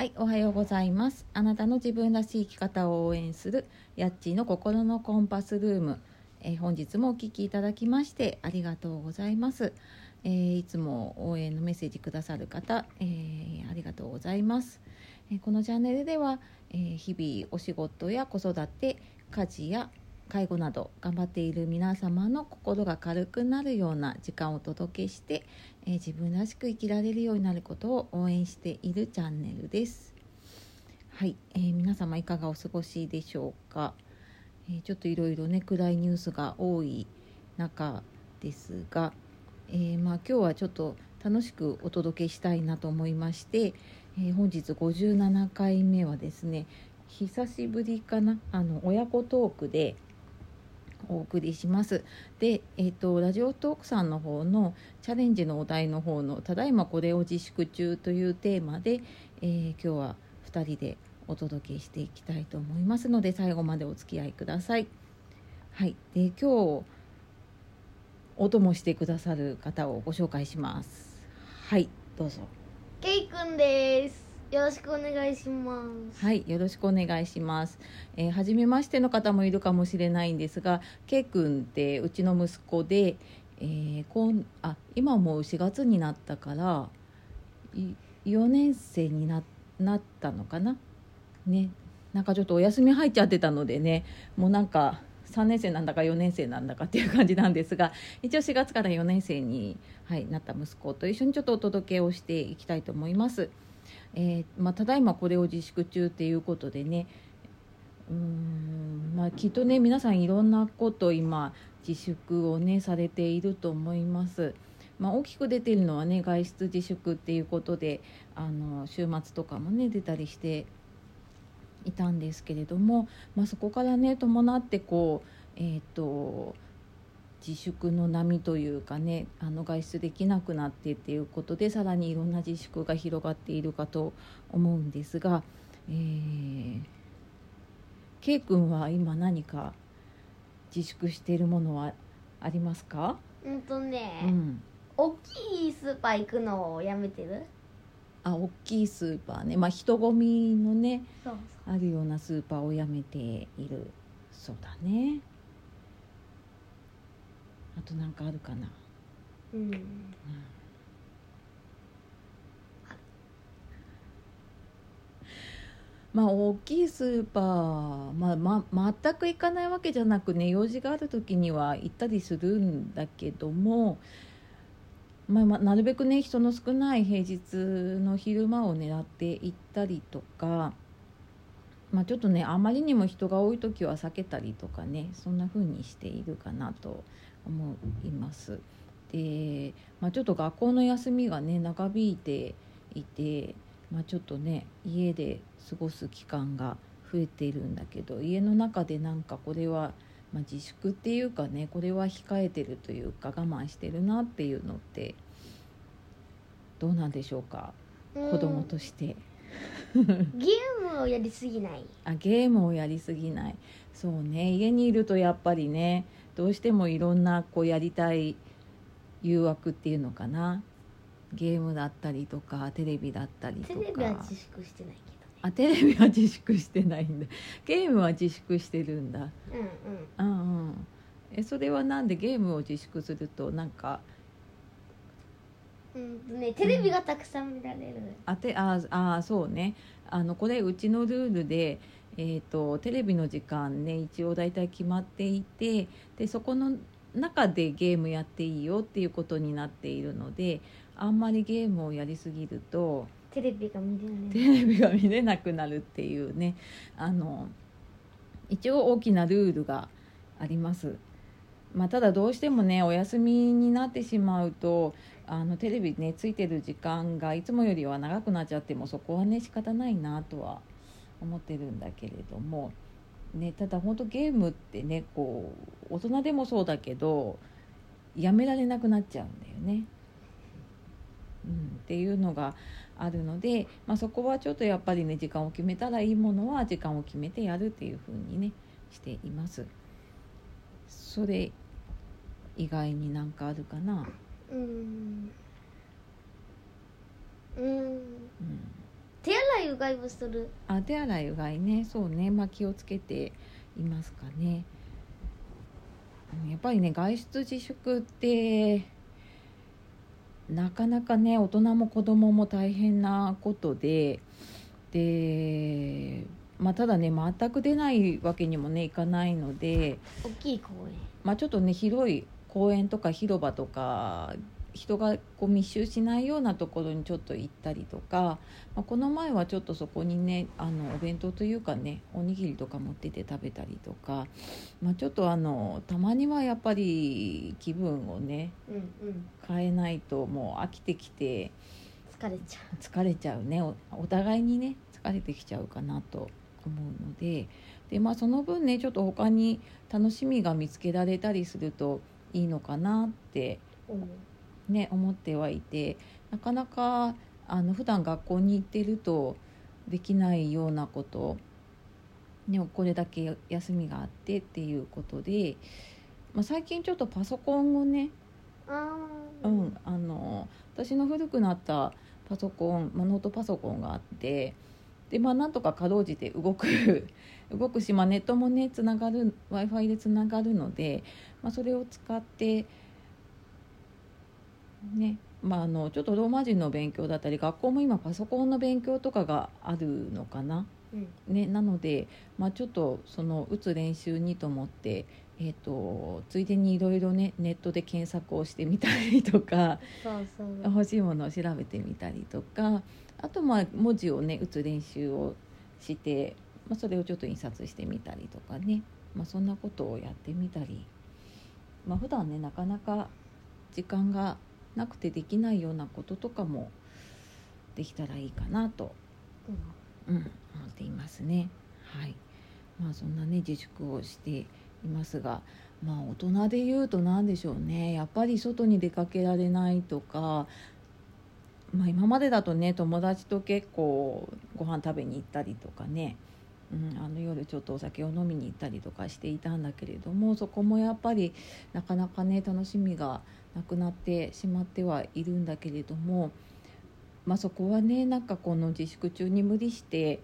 はい、おはようございます。あなたの自分らしい生き方を応援するヤッチーの心のコンパスルーム。えー本日もお聞きいただきましてありがとうございます。えーいつも応援のメッセージくださる方、えーありがとうございます。えーこのチャンネルでは、えー日々お仕事や子育て、家事や介護など頑張っている皆様の心が軽くなるような時間をお届けして、えー自分らしく生きられるようになることを応援しているチャンネルです。はい、えー皆様いかがお過ごしでしょうか。えーちょっといろいろね暗いニュースが多い中ですが、えーまあ今日はちょっと楽しくお届けしたいなと思いまして、えー本日57回目はですね久しぶりかなあの親子トークでお送りします。で、えっ、とラジオトークさんの方のチャレンジのお題の方のただいまこれを自粛中というテーマで、えー今日は2人でお届けしていきたいと思いますので最後までお付き合いください。はい、で今日お供してくださる方をご紹介します。はい、どうぞ。ケイくんです。よろしくお願いします。はい、よろしくお願いします。えー、初めましての方もいるかもしれないんですが、ケイ君ってうちの息子で、えー、こんあ今もう4月になったから4年生にななったのかな？ね、なんかちょっとお休み入っちゃってたのでね、もうなんか。3年生なんだか4年生なんだかっていう感じなんですが一応4月から4年生に、はい、なった息子と一緒にちょっとお届けをしていきたいと思います。えーまあ、ただいまこれを自粛中っていうことでねうん、まあ、きっとね皆さんいろんなこと今自粛をねされていると思います。まあ、大きく出ているのはね外出自粛っていうことであの週末とかもね出たりしていたんですけれども、まあ、そこからね伴ってこうえっ、と自粛の波というかねあの外出できなくなってっていうことでさらにいろんな自粛が広がっているかと思うんですが、えー、K 君は今何か自粛しているものはありますか、うんとね、うん、大きいスーパー行くのをやめてる？あ大きいスーパーね、まあ、人混みのねあるようなスーパーをやめている。そうだねあとなんかあるかな、そう。うん。まあ大きいスーパー、まあま全く行かないわけじゃなくね用事がある時には行ったりするんだけども、まあ、まあなるべくね人の少ない平日の昼間を狙って行ったりとか、まあ、ちょっとねあまりにも人が多い時は避けたりとかねそんな風にしているかなと思います。で、まあ、ちょっと学校の休みがね長引いていて。まあ、ちょっとね家で過ごす期間が増えているんだけど家の中でなんかこれは、まあ、自粛っていうかねこれは控えてるというか我慢してるなっていうのってどうなんでしょうか？子供としてうんゲームをやりすぎない。あゲームをやりすぎない。そうね。家にいるとやっぱりねどうしてもいろんなこうやりたい誘惑っていうのかな。ゲームだったりとかテレビだったりとか。テレビは自粛してないあテレビは自粛してないんだ。ゲームは自粛してるんだ。けど。うんうん。うんうん。えそれはなんでゲームを自粛するとなんかうんとね、テレビがたくさん見られる。あてああそうねあのこれうちのルールで、えー、とテレビの時間ね一応大体決まっていてでそこの中でゲームやっていいよっていうことになっているのであんまりゲームをやりすぎるとテレビが見れない。テレビが見れなくなるっていうねあの一応大きなルールがあります。まあ、ただどうしてもねお休みになってしまうとあのテレビねついてる時間がいつもよりは長くなっちゃってもそこはね仕方ないなとは思ってるんだけれども、ね、ただ本当ゲームってねこう大人でもそうだけどやめられなくなっちゃうんだよね。うん、っていうのがあるので、まあ、そこはちょっとやっぱりね時間を決めたらいいものは時間を決めてやるっていう風にねしています。それ以外になんかあるかな、うん。うん。うん、手洗い、うがいもする。あ手洗いうがいねそうねまあ気をつけていますかねうんやっぱりね外出自粛ってなかなかね大人も子供も大変なことででまあただね全く出ないわけにもねいかないので大きい公園。まあちょっとね広い公園とか広場とか人がこう密集しないようなところにちょっと行ったりとか、まあ、この前はちょっとそこにねあのお弁当というかねおにぎりとか持ってって食べたりとか、まあ、ちょっとあのたまにはやっぱり気分をねうんうん。変えないともう飽きてきて疲れちゃ疲れちゃうねおお互いにね疲れてきちゃうかなと思うのでで、まあ、その分ねちょっと他に楽しみが見つけられたりするといいのかなってう。うん。ね思ってはいてなかなかあの普段学校に行ってるとできないようなこと、ね、これだけ休みがあってっていうことで、まあ、最近ちょっとパソコンをね。うん、あの私の古くなったパソコン、まあ、ノートパソコンがあってで、まあ、なんとかかろうじて動く 動くし、まあ、ネットもねつながる w i f i でつながるので、まあ、それを使ってねまあ、あのちょっとローマ人の勉強だったり学校も今パソコンの勉強とかがあるのかな、うん。ね、なので、まあ、ちょっとその打つ練習にと思って、えー、とついでにいろいろねネットで検索をしてみたりとかそうそう。欲しいものを調べてみたりとかあとまあ文字をね打つ練習をして、まあ、それをちょっと印刷してみたりとかね、まあ、そんなことをやってみたり、まあ普段ねなかなか時間がなくてできないようなこととかもできたらいいかなとうん。うん、思っていますね。はい。まあそんなね自粛をしていますが、まあ大人で言うと何でしょうね。やっぱり外に出かけられないとか、まあ今までだとね友達と結構ご飯食べに行ったりとかね。うん、あの夜ちょっとお酒を飲みに行ったりとかしていたんだけれどもそこもやっぱりなかなかね楽しみがなくなってしまってはいるんだけれども、まあ、そこはねなんかこの自粛中に無理して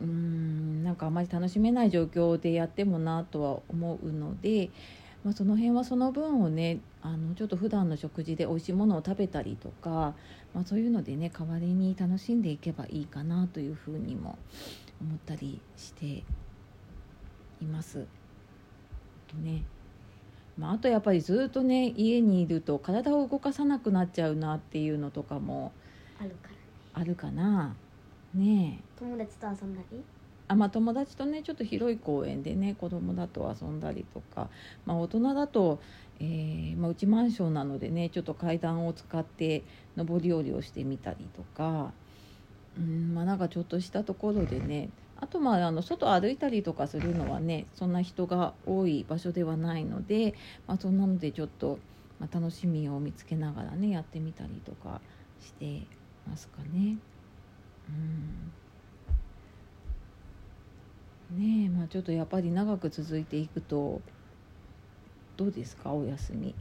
うーんなんかあまり楽しめない状況でやってもなとは思うので、まあ、その辺はその分をねあのちょっと普段の食事で美味しいものを食べたりとか、まあ、そういうのでね代わりに楽しんでいけばいいかなというふうにも思ったりしています。ねまあ、あとやっぱりずっとね家にいると体を動かさなくなっちゃうなっていうのとかもあるからね。あるかなねえ友達と遊んだり？あまあ、友達とねちょっと広い公園でね子供だと遊んだりとか、まあ、大人だと、えーまあ、うちマンションなのでねちょっと階段を使って上り下りをしてみたりとか、うんまあ、なんかちょっとしたところでねあとまああの外歩いたりとかするのはねそんな人が多い場所ではないので、まあ、そんなのでちょっと、まあ、楽しみを見つけながらねやってみたりとかしてますかね。うんねえまあちょっとやっぱり長く続いていくとどうですか？お休み。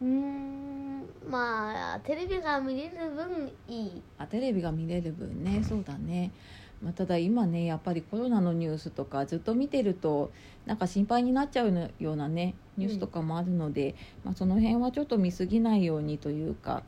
うーん。まあ、テレビが見れる分いい。あテレビが見れる分ね。そうだね、まあ、ただ今ねやっぱりコロナのニュースとかずっと見てるとなんか心配になっちゃうのようなねニュースとかもあるので、まあ、その辺はちょっと見過ぎないようにというか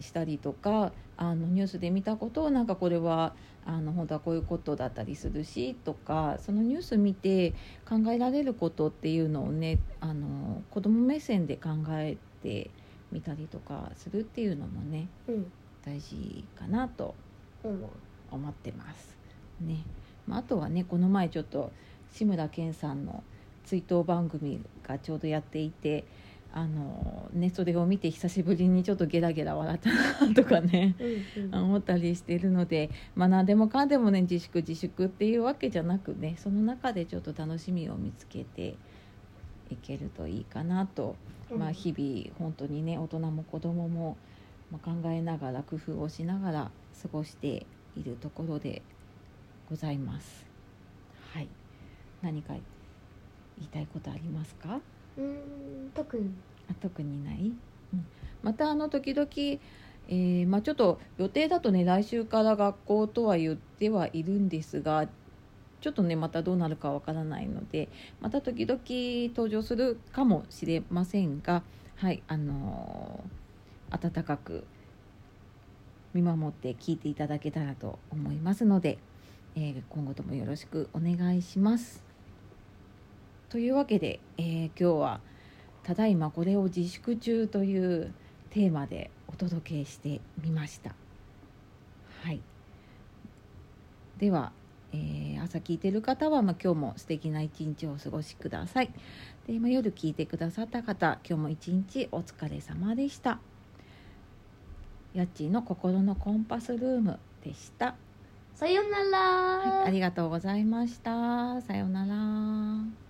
したりとかあのニュースで見たことをなんかこれはあの本当はこういうことだったりするしとかそのニュース見て考えられることっていうのをねあの子供目線で考えてみたりとかするっていうのもねうん。大事かなと思ってます。ねまあ、あとはねこの前ちょっと志村けんさんの追悼番組がちょうどやっていてあの、ね、それを見て久しぶりにちょっとゲラゲラ笑ったなとかねうんうん。思ったりしているので、まあ、何でもかんでもね自粛自粛っていうわけじゃなくねその中でちょっと楽しみを見つけていけるといいかなと、まあ、日々本当にね大人も子供もまあ考えながら工夫をしながら過ごしているところでございます。はい、何か言いたいことありますか？特に。特にない、うん、またあの時々、えーまあ、ちょっと予定だとね来週から学校とは言ってはいるんですがちょっとねまたどうなるかわからないのでまた時々登場するかもしれませんがはいあのー温かく見守って聞いていただけたらと思いますので、えー今後ともよろしくお願いします。というわけで、え今日は「ただいまこれを自粛中」というテーマでお届けしてみました。はい、では、えー朝聞いてる方は、まあ、今日も素敵な一日をお過ごしください。で今夜聞いてくださった方今日も一日お疲れ様でした。やっちーの心のコンパスルームでした。さよなら、はい、ありがとうございました。さようなら。